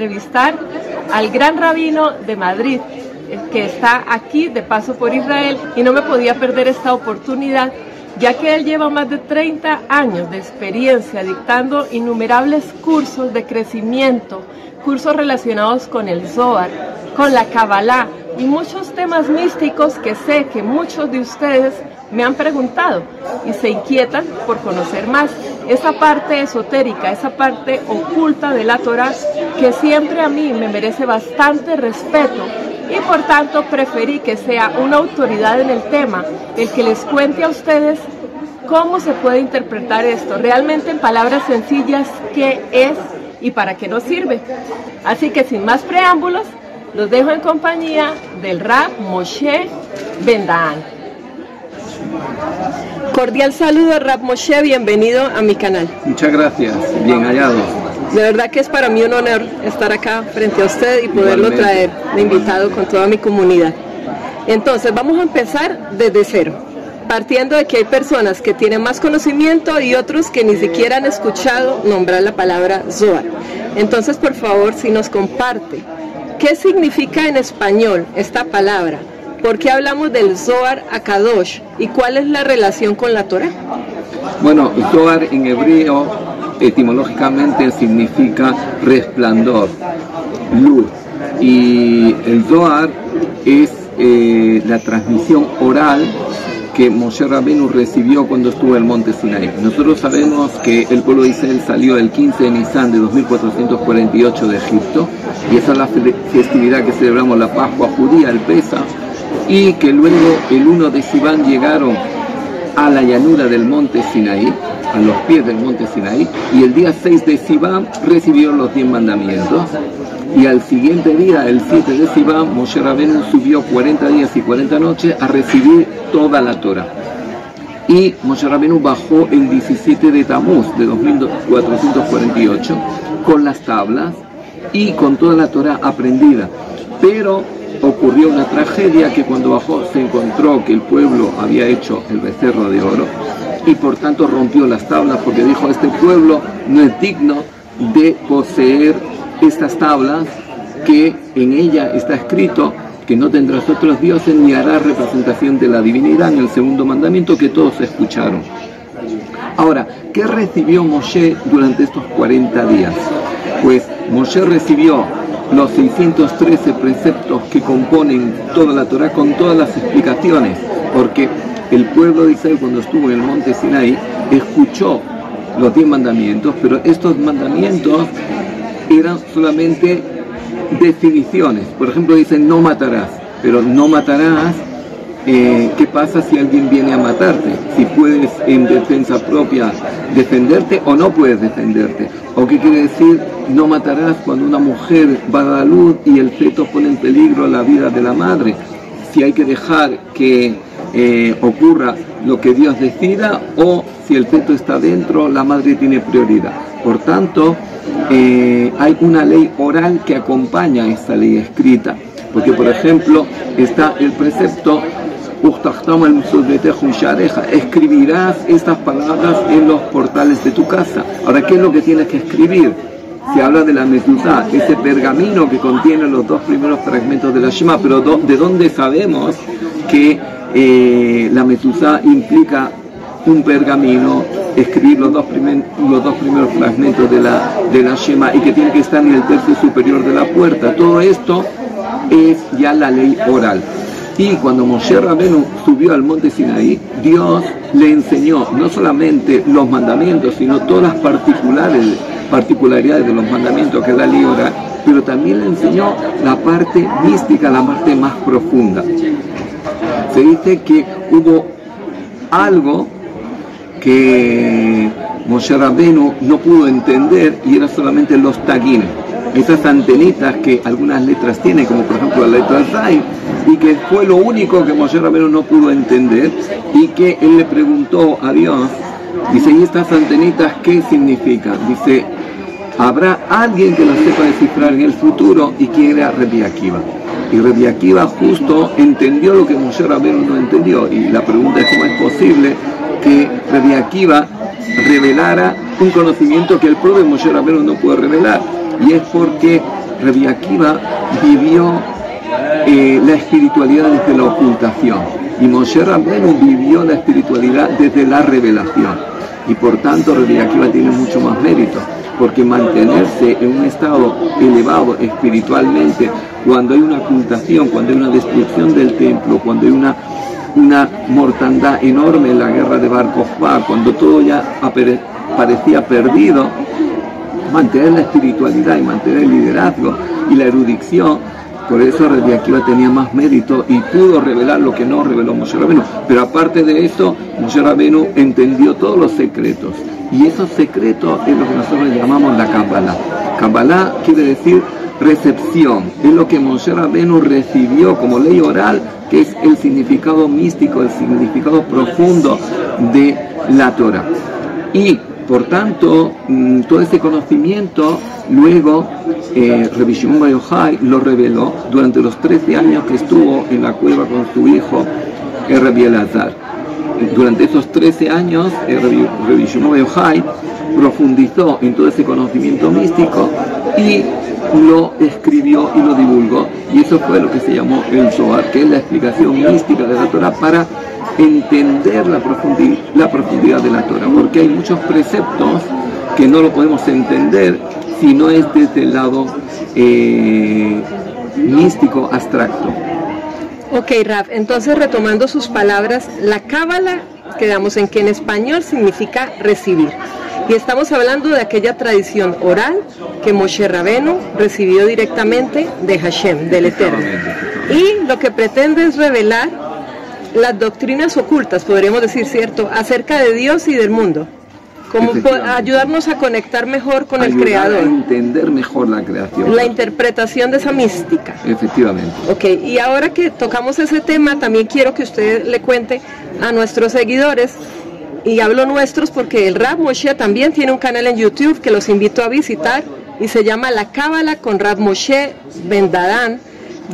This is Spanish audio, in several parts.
entrevistar al gran rabino de Madrid, que está aquí de paso por Israel, y no me podía perder esta oportunidad, ya que él lleva más de 30 años de experiencia dictando innumerables cursos de crecimiento, cursos relacionados con el Zohar, con la Kabbalah y muchos temas místicos que sé que muchos de ustedes me han preguntado y se inquietan por conocer más. Esa parte esotérica, esa parte oculta de la Torah que siempre a mí me merece bastante respeto y por tanto preferí que sea una autoridad en el tema el que les cuente a ustedes cómo se puede interpretar esto, realmente en palabras sencillas, qué es y para qué nos sirve. Así que sin más preámbulos, los dejo en compañía del rap Moshe Bendan. Cordial saludo, Rap Moshe, bienvenido a mi canal. Muchas gracias, bien hallado. De verdad que es para mí un honor estar acá frente a usted y poderlo traer de invitado con toda mi comunidad. Entonces, vamos a empezar desde cero, partiendo de que hay personas que tienen más conocimiento y otros que ni siquiera han escuchado nombrar la palabra Zohar. Entonces, por favor, si nos comparte, ¿qué significa en español esta palabra? ¿Por qué hablamos del Zohar Akadosh y cuál es la relación con la Torah? Bueno, Zohar en hebreo etimológicamente significa resplandor, luz. Y el Zohar es eh, la transmisión oral que Moshe Rabenu recibió cuando estuvo en el monte Sinai. Nosotros sabemos que el pueblo de Israel salió el 15 de Nisan de 2448 de Egipto y esa es la festividad que celebramos la Pascua judía, el Pesa, y que luego el 1 de Sivan llegaron a la llanura del monte Sinaí, a los pies del monte Sinaí, y el día 6 de Sivan recibieron los 10 mandamientos. Y al siguiente día, el 7 de Sivan, Moshe Rabenu subió 40 días y 40 noches a recibir toda la Torah. Y Moshe Rabenu bajó el 17 de Tamuz de 2448 con las tablas y con toda la Torah aprendida. Pero ocurrió una tragedia que cuando bajó se encontró que el pueblo había hecho el becerro de oro y por tanto rompió las tablas porque dijo este pueblo no es digno de poseer estas tablas que en ella está escrito que no tendrás otros dioses ni harás representación de la divinidad en el segundo mandamiento que todos escucharon. Ahora, ¿qué recibió Moshe durante estos 40 días? Pues Moshe recibió los 613 preceptos que componen toda la Torah con todas las explicaciones, porque el pueblo de Israel cuando estuvo en el monte Sinai escuchó los 10 mandamientos, pero estos mandamientos eran solamente definiciones. Por ejemplo, dicen no matarás, pero no matarás eh, ¿qué pasa si alguien viene a matarte? Si puedes en defensa propia defenderte o no puedes defenderte. ¿O qué quiere decir? No matarás cuando una mujer va a dar luz y el feto pone en peligro la vida de la madre. Si hay que dejar que eh, ocurra lo que Dios decida o si el feto está dentro, la madre tiene prioridad. Por tanto, eh, hay una ley oral que acompaña a esta ley escrita. Porque, por ejemplo, está el precepto escribirás estas palabras en los portales de tu casa. Ahora, ¿qué es lo que tienes que escribir? Se habla de la mezuzá, ese pergamino que contiene los dos primeros fragmentos de la Shema, pero ¿de dónde sabemos que eh, la mezuzá implica un pergamino, escribir los dos, los dos primeros fragmentos de la, de la Shema y que tiene que estar en el tercio superior de la puerta? Todo esto es ya la ley oral. Y cuando Moshe Rabenu subió al monte Sinaí, Dios le enseñó no solamente los mandamientos, sino todas las particulares, particularidades de los mandamientos que es la ley pero también le enseñó la parte mística, la parte más profunda. Se dice que hubo algo que Moshe Rabenu no pudo entender y era solamente los taguines esas antenitas que algunas letras tienen, como por ejemplo la letra Zay, y que fue lo único que Moshe Rabero no pudo entender y que él le preguntó a Dios, dice, ¿y estas antenitas qué significan? Dice, habrá alguien que las sepa descifrar en el futuro y quiere a Rebi Akiva. Y Akiva justo entendió lo que Moshe no entendió. Y la pregunta es cómo es posible que Akiva revelara un conocimiento que el propio Moshe Rabero no pudo revelar y es porque Akiva vivió eh, la espiritualidad desde la ocultación. Y Moshe Rabbeinu vivió la espiritualidad desde la revelación. Y por tanto Rabbi tiene mucho más mérito porque mantenerse en un estado elevado espiritualmente cuando hay una ocultación, cuando hay una destrucción del templo, cuando hay una una mortandad enorme en la guerra de Bar cuando todo ya parecía perdido, mantener la espiritualidad y mantener el liderazgo y la erudición, por eso Rabbi Akiva tenía más mérito y pudo revelar lo que no reveló Moshe Rabenu. Pero aparte de eso, Moshe Rabenu entendió todos los secretos. Y esos secretos es lo que nosotros llamamos la Kabbalah. Kabbalah quiere decir recepción, es lo que Moshe Rabenu recibió como ley oral que es el significado místico, el significado profundo de la Torah. Y por tanto, mm, todo ese conocimiento luego eh, Revisión lo reveló durante los 13 años que estuvo en la cueva con su hijo eh, Rabbi Elazar. Durante esos 13 años, eh, Revisión profundizó en todo ese conocimiento místico y lo escribió y lo divulgó. Y eso fue lo que se llamó el Zohar, que es la explicación mística de la Torah para entender la, profundidad, de la Torah. Porque hay muchos preceptos que no lo podemos entender si no es desde el lado eh, místico abstracto. Ok, Raf, entonces retomando sus palabras, la cábala, quedamos en que en español significa recibir. Y estamos hablando de aquella tradición oral que Moshe Rabenu recibió directamente de Hashem, del Eterno. Y lo que pretende es revelar las doctrinas ocultas, podríamos decir, ¿cierto?, acerca de Dios y del mundo. Como ayudarnos a conectar mejor con el Creador. A entender mejor la creación. La interpretación de esa mística. Efectivamente. Ok, y ahora que tocamos ese tema, también quiero que usted le cuente a nuestros seguidores y hablo nuestros porque el Rab Moshe también tiene un canal en YouTube que los invito a visitar y se llama La Cábala con Rab Moshe Bendadán.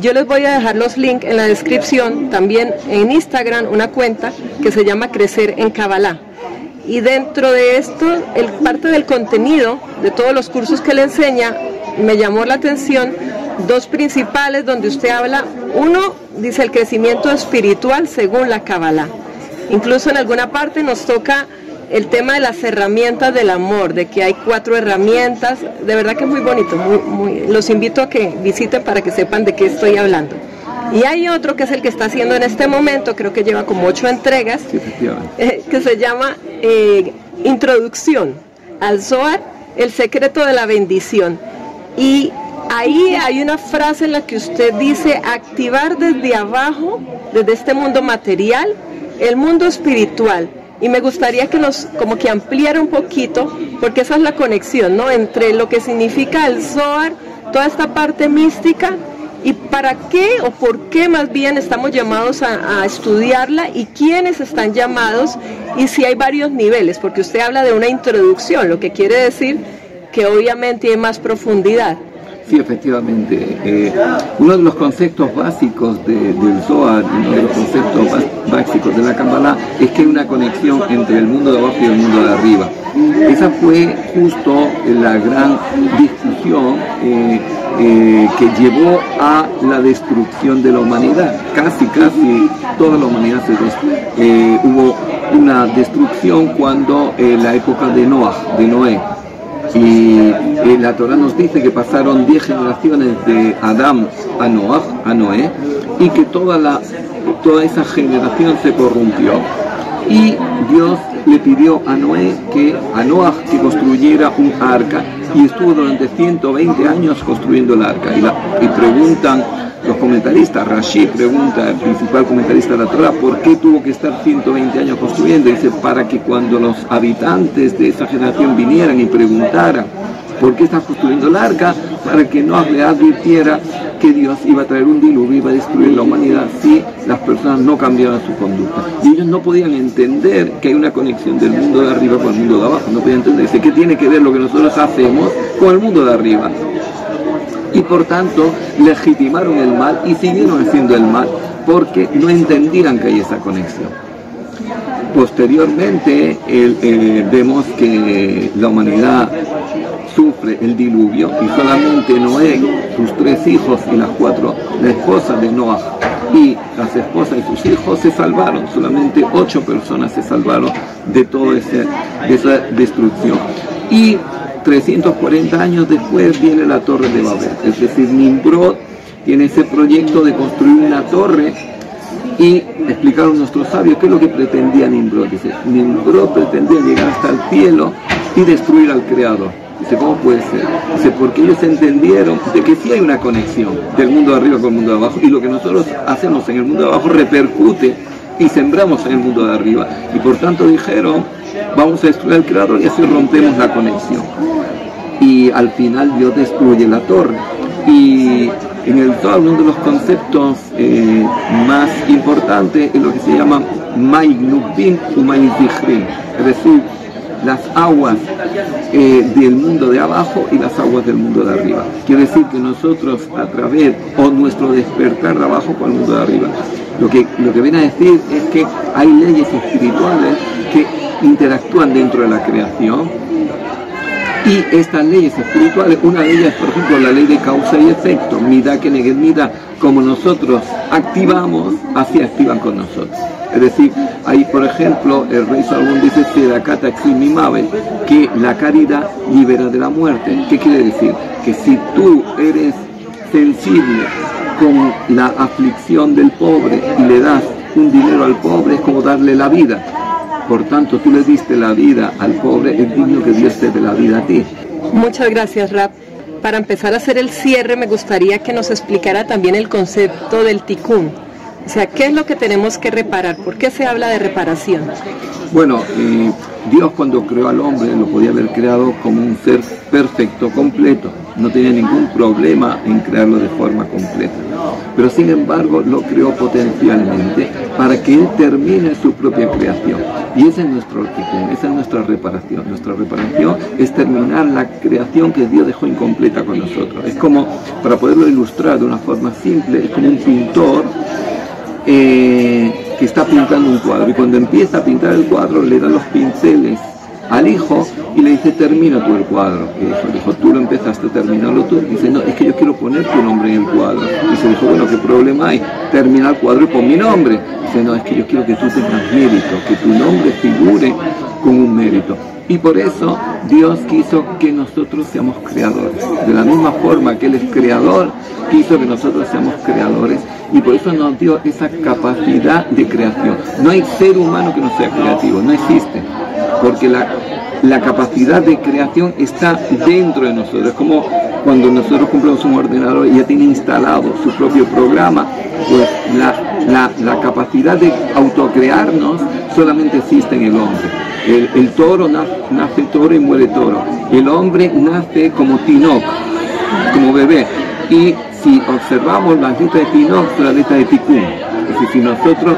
Yo les voy a dejar los links en la descripción, también en Instagram una cuenta que se llama Crecer en Cábala. Y dentro de esto, el, parte del contenido de todos los cursos que le enseña, me llamó la atención dos principales donde usted habla, uno dice el crecimiento espiritual según la Kabbalah Incluso en alguna parte nos toca el tema de las herramientas del amor, de que hay cuatro herramientas, de verdad que es muy bonito, muy, los invito a que visiten para que sepan de qué estoy hablando. Y hay otro que es el que está haciendo en este momento, creo que lleva como ocho entregas, eh, que se llama eh, Introducción al Zohar, el secreto de la bendición. Y ahí hay una frase en la que usted dice activar desde abajo, desde este mundo material, el mundo espiritual. Y me gustaría que nos como que ampliara un poquito, porque esa es la conexión, ¿no? Entre lo que significa el Zohar, toda esta parte mística, y para qué o por qué más bien estamos llamados a, a estudiarla y quiénes están llamados y si hay varios niveles, porque usted habla de una introducción, lo que quiere decir que obviamente hay más profundidad. Sí, efectivamente. Eh, uno de los conceptos básicos del Zohar, uno de los conceptos básicos de la Kabbalah, es que hay una conexión entre el mundo de abajo y el mundo de arriba. Esa fue justo la gran discusión eh, eh, que llevó a la destrucción de la humanidad. Casi, casi toda la humanidad se hubo una destrucción cuando la época de Noah, de Noé y la Torah nos dice que pasaron 10 generaciones de Adán a, Noah, a Noé y que toda, la, toda esa generación se corrompió. Y Dios le pidió a Noé que a Noah que construyera un arca y estuvo durante 120 años construyendo el arca. Y, la, y preguntan los comentaristas, Rashi pregunta, el principal comentarista de la Torah, ¿por qué tuvo que estar 120 años construyendo? Dice, para que cuando los habitantes de esa generación vinieran y preguntaran, ¿por qué estás construyendo el arca? Para que no le advirtiera que Dios iba a traer un diluvio, iba a destruir la humanidad si las personas no cambiaban su conducta. Y ellos no podían entender que hay una conexión del mundo de arriba con el mundo de abajo, no podían entender. Dice, ¿qué tiene que ver lo que nosotros hacemos con el mundo de arriba? y por tanto legitimaron el mal y siguieron haciendo el mal porque no entendían que hay esa conexión. Posteriormente vemos que la humanidad sufre el diluvio y solamente Noé sus tres hijos y las cuatro, la esposa de Noah y las esposas y sus hijos se salvaron, solamente ocho personas se salvaron de toda esa destrucción. Y 340 años después viene la torre de Babel, es decir, Nimrod tiene ese proyecto de construir una torre y explicaron nuestros sabios qué es lo que pretendía Nimrod. Dice, Nimrod pretendía llegar hasta el cielo y destruir al Creador. Dice, ¿cómo puede ser? Dice, porque ellos entendieron de que sí hay una conexión del mundo de arriba con el mundo de abajo y lo que nosotros hacemos en el mundo de abajo repercute y sembramos en el mundo de arriba. Y por tanto dijeron, vamos a destruir al Creador y así rompemos la conexión. Y al final Dios destruye la torre. Y en el Zohar uno de los conceptos eh, más importantes es lo que se llama Ma'ignubin o Ma'izichrin, es decir, las aguas eh, del mundo de abajo y las aguas del mundo de arriba. Quiere decir que nosotros a través, o nuestro despertar de abajo con el mundo de arriba, lo que, lo que viene a decir es que hay leyes espirituales que interactúan dentro de la creación y estas leyes espirituales, una de ellas, por ejemplo, la ley de causa y efecto, mida que negue mida, como nosotros activamos, así activan con nosotros. Es decir, ahí por ejemplo el rey Salomón dice que la caridad libera de la muerte. ¿Qué quiere decir? Que si tú eres sensible con la aflicción del pobre y le das un dinero al pobre, es como darle la vida por tanto, tú le diste la vida al pobre, es digno que Dios te dé la vida a ti. Muchas gracias, Rap. Para empezar a hacer el cierre, me gustaría que nos explicara también el concepto del ticún. O sea, ¿qué es lo que tenemos que reparar? ¿Por qué se habla de reparación? Bueno, eh, Dios cuando creó al hombre lo podía haber creado como un ser perfecto, completo. No tenía ningún problema en crearlo de forma completa. Pero sin embargo lo creó potencialmente para que Él termine su propia creación. Y ese es nuestro ticún, esa es nuestra reparación. Nuestra reparación es terminar la creación que Dios dejó incompleta con nosotros. Es como, para poderlo ilustrar de una forma simple, es como un pintor eh, que está pintando un cuadro y cuando empieza a pintar el cuadro le da los pinceles al hijo y le dice termina tú el cuadro y dijo, dijo tú lo empezaste, terminalo tú dice no, es que yo quiero poner tu nombre en el cuadro y se dijo bueno, ¿qué problema hay? termina el cuadro y pon mi nombre dice no, es que yo quiero que tú tengas mérito que tu nombre figure con un mérito y por eso Dios quiso que nosotros seamos creadores. De la misma forma que Él es creador, quiso que nosotros seamos creadores. Y por eso nos dio esa capacidad de creación. No hay ser humano que no sea creativo, no existe. Porque la, la capacidad de creación está dentro de nosotros. Es como cuando nosotros compramos un ordenador y ya tiene instalado su propio programa, pues la, la, la capacidad de autocrearnos solamente existe en el hombre. El, toro nace, toro y muere toro. El hombre nace como tinoc, como bebé. Y si observamos las letras de tinoc, son las letras de ticún. Es decir, si nosotros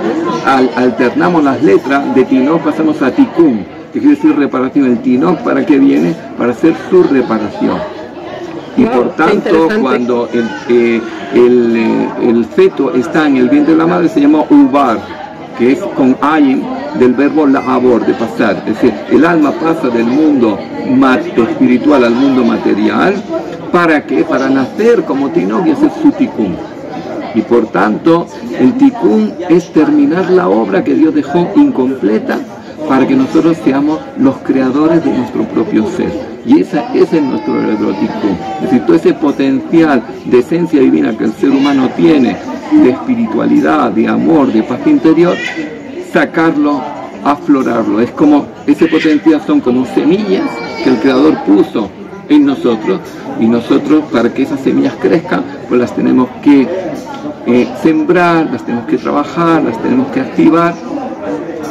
alternamos las letras de tinoc, pasamos a ticún, que quiere decir reparación. El tinoc, ¿para qué viene? Para hacer su reparación. Y por tanto, cuando el, eh, el, eh, el, feto está en el vientre de la madre, se llama ubar que es con ayin del verbo labor, de pasar. Es decir, el alma pasa del mundo espiritual al mundo material. ¿Para qué? Para nacer como Tinoch y hacer su tikkun. Y por tanto, el tikkun es terminar la obra que Dios dejó incompleta para que nosotros seamos los creadores de nuestro propio ser. Y esa, ese es nuestro verdadero tikkun. Es decir, todo ese potencial de esencia divina que el ser humano tiene de espiritualidad, de amor, de paz interior, sacarlo, aflorarlo. Es como, ese potencial son como semillas que el Creador puso en nosotros y nosotros para que esas semillas crezcan, pues las tenemos que eh, sembrar, las tenemos que trabajar, las tenemos que activar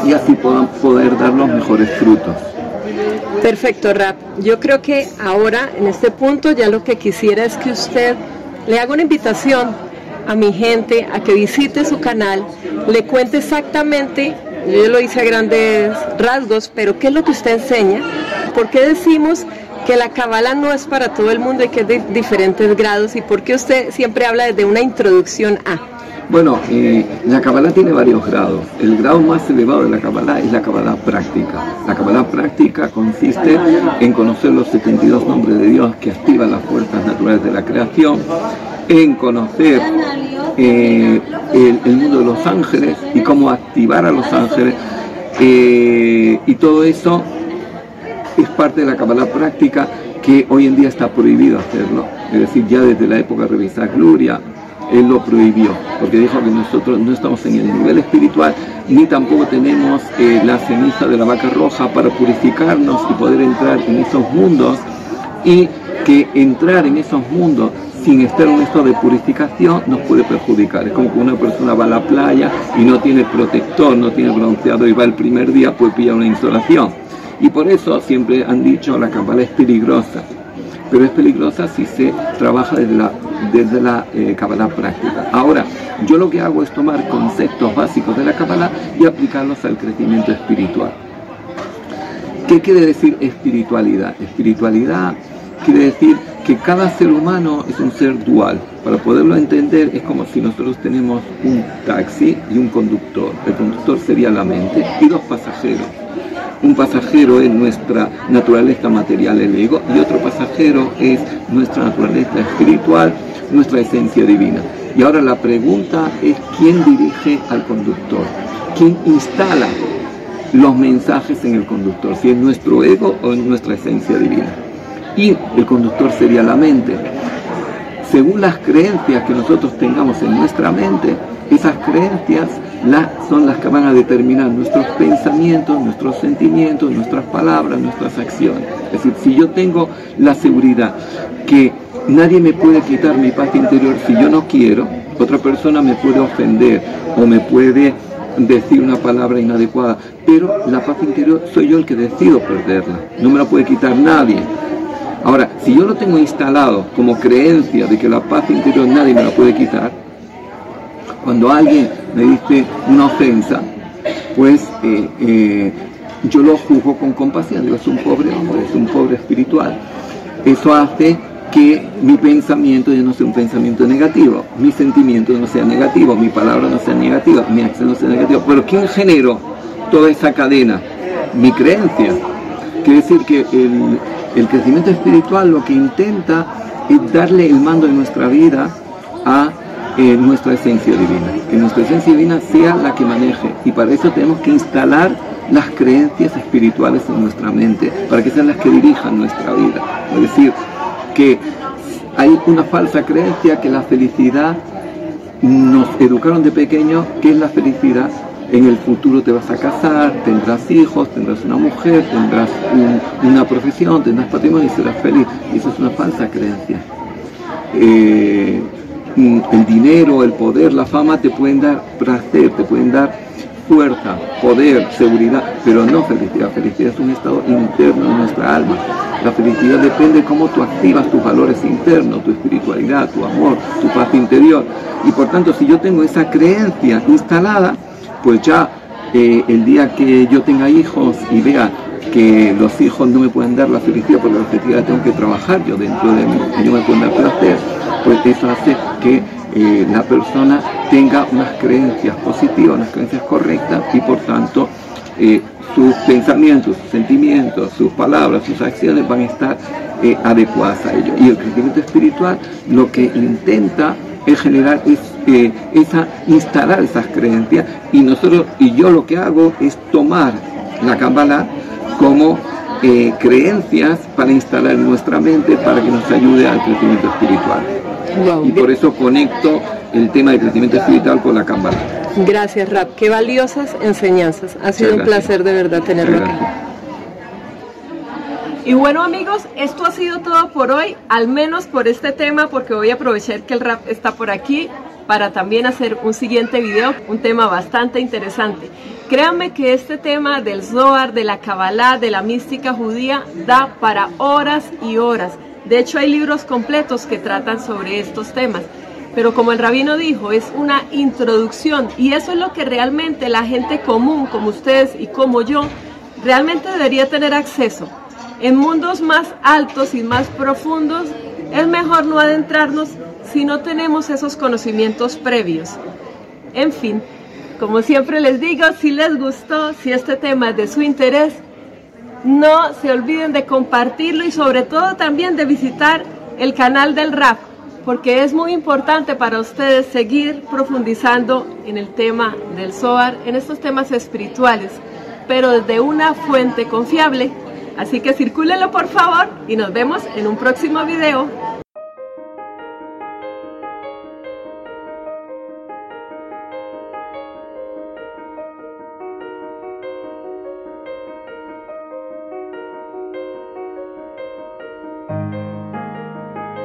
y así puedan poder dar los mejores frutos. Perfecto, Rap. Yo creo que ahora, en este punto, ya lo que quisiera es que usted le haga una invitación a mi gente a que visite su canal, le cuente exactamente, yo lo hice a grandes rasgos, pero qué es lo que usted enseña, por qué decimos que la cabala no es para todo el mundo y que es de diferentes grados y por qué usted siempre habla desde una introducción a. Bueno, eh, la Kabbalah tiene varios grados. El grado más elevado de la Kabbalah es la Kabbalah práctica. La Kabbalah práctica consiste en conocer los 72 nombres de Dios que activan las fuerzas naturales de la creación, en conocer eh, el, mundo de los ángeles y cómo activar a los ángeles. Eh, y todo eso es parte de la Kabbalah práctica que hoy en día está prohibido hacerlo. Es decir, ya desde la época de Revisa Gloria, él lo prohibió, porque dijo que nosotros no estamos en el nivel espiritual, ni tampoco tenemos eh, la ceniza de la vaca roja para purificarnos y poder entrar en esos mundos, y que entrar en esos mundos sin estar en un estado de purificación nos puede perjudicar. Es como que una persona va a la playa y no tiene protector, no tiene bronceado y va el primer día, puede pillar una insolación. Y por eso siempre han dicho la campana es peligrosa pero es peligrosa si se trabaja desde la, desde la eh, práctica. Ahora, yo lo que hago es tomar conceptos básicos de la Kabbalah y aplicarlos al crecimiento espiritual. ¿Qué quiere decir espiritualidad? Espiritualidad quiere decir que cada ser humano es un ser dual. Para poderlo entender es como si nosotros tenemos un taxi y un conductor. El conductor sería la mente y dos pasajeros un pasajero es nuestra naturaleza material, el ego, y otro pasajero es nuestra naturaleza espiritual, nuestra esencia divina. Y ahora la pregunta es quién dirige al conductor, quién instala los mensajes en el conductor, si es nuestro ego o es nuestra esencia divina. Y el conductor sería la mente. Según las creencias que nosotros tengamos en nuestra mente, esas creencias son las que van a determinar nuestros pensamientos, nuestros sentimientos, nuestras palabras, nuestras acciones. Es decir, si yo tengo la seguridad que nadie me puede quitar mi paz interior si yo no quiero, otra persona me puede ofender o me puede decir una palabra inadecuada, pero la paz interior soy yo el que decido perderla, no me la puede quitar nadie. Ahora, si yo lo tengo instalado como creencia de que la paz interior nadie me la puede quitar, cuando alguien me dice una ofensa, pues eh, eh, yo lo juzgo con compasión, digo, es un pobre hombre, es un pobre espiritual. Eso hace que mi pensamiento ya no sea un pensamiento negativo, mi sentimiento no sea negativo, mi palabra no sea negativa, mi acción no sea negativa. Pero ¿quién generó toda esa cadena? Mi creencia. Quiere decir que el crecimiento espiritual lo que intenta es darle el mando de nuestra vida a nuestra esencia divina, que nuestra esencia divina sea la que maneje. Y para eso tenemos que instalar las creencias espirituales en nuestra mente, para que sean las que dirijan nuestra vida. Es decir, que hay una falsa creencia que la felicidad nos educaron de pequeño, que es la felicidad. En el futuro te vas a casar, tendrás hijos, tendrás una mujer, tendrás una profesión, tendrás patrimonio y serás feliz. Y eso es una falsa creencia. Eh, el dinero, el poder, la fama te pueden dar placer, te pueden dar fuerza, poder, seguridad, pero no felicidad. Felicidad es un estado interno de nuestra alma. La felicidad depende de cómo tú activas tus valores internos, tu espiritualidad, tu amor, tu paz interior. Y por tanto, si yo tengo esa creencia instalada, pues ya eh, el día que yo tenga hijos y vea que los hijos no me pueden dar la felicidad porque la felicidad tengo que trabajar yo dentro de mí, ellos me pueden dar placer, pues eso hace que eh, la persona tenga unas creencias positivas, unas creencias correctas y por tanto eh, sus pensamientos, sus sentimientos, sus palabras, sus acciones van a estar eh, adecuadas a ello. Y el crecimiento espiritual lo que intenta es generar es, esa, instalar esas creencias y nosotros y yo lo que hago es tomar la Kabbalah como creencias para instalar en nuestra mente para que nos ayude al crecimiento espiritual. Y por eso conecto el tema de crecimiento espiritual con la cámara. Gracias, Rap. Qué valiosas enseñanzas. Ha sido un placer de verdad tenerlo aquí. Y bueno amigos, esto ha sido todo por hoy, al menos por este tema, porque voy a aprovechar que el rap está por aquí para también hacer un siguiente video, un tema bastante interesante. Créanme que este tema del Zohar, de la Kabbalah, de la mística judía, da para horas y horas. De hecho, hay libros completos que tratan sobre estos temas. Pero como el rabino dijo, es una introducción y eso es lo que realmente la gente común, como ustedes y como yo, realmente debería tener acceso. En mundos más altos y más profundos, es mejor no adentrarnos si no tenemos esos conocimientos previos. En fin, como siempre les digo, si les gustó, si este tema es de su interés, no se olviden de compartirlo y sobre todo también de visitar el canal del rap, porque es muy importante para ustedes seguir profundizando en el tema del SOAR, en estos temas espirituales, pero desde una fuente confiable. Así que circúlenlo por favor y nos vemos en un próximo video.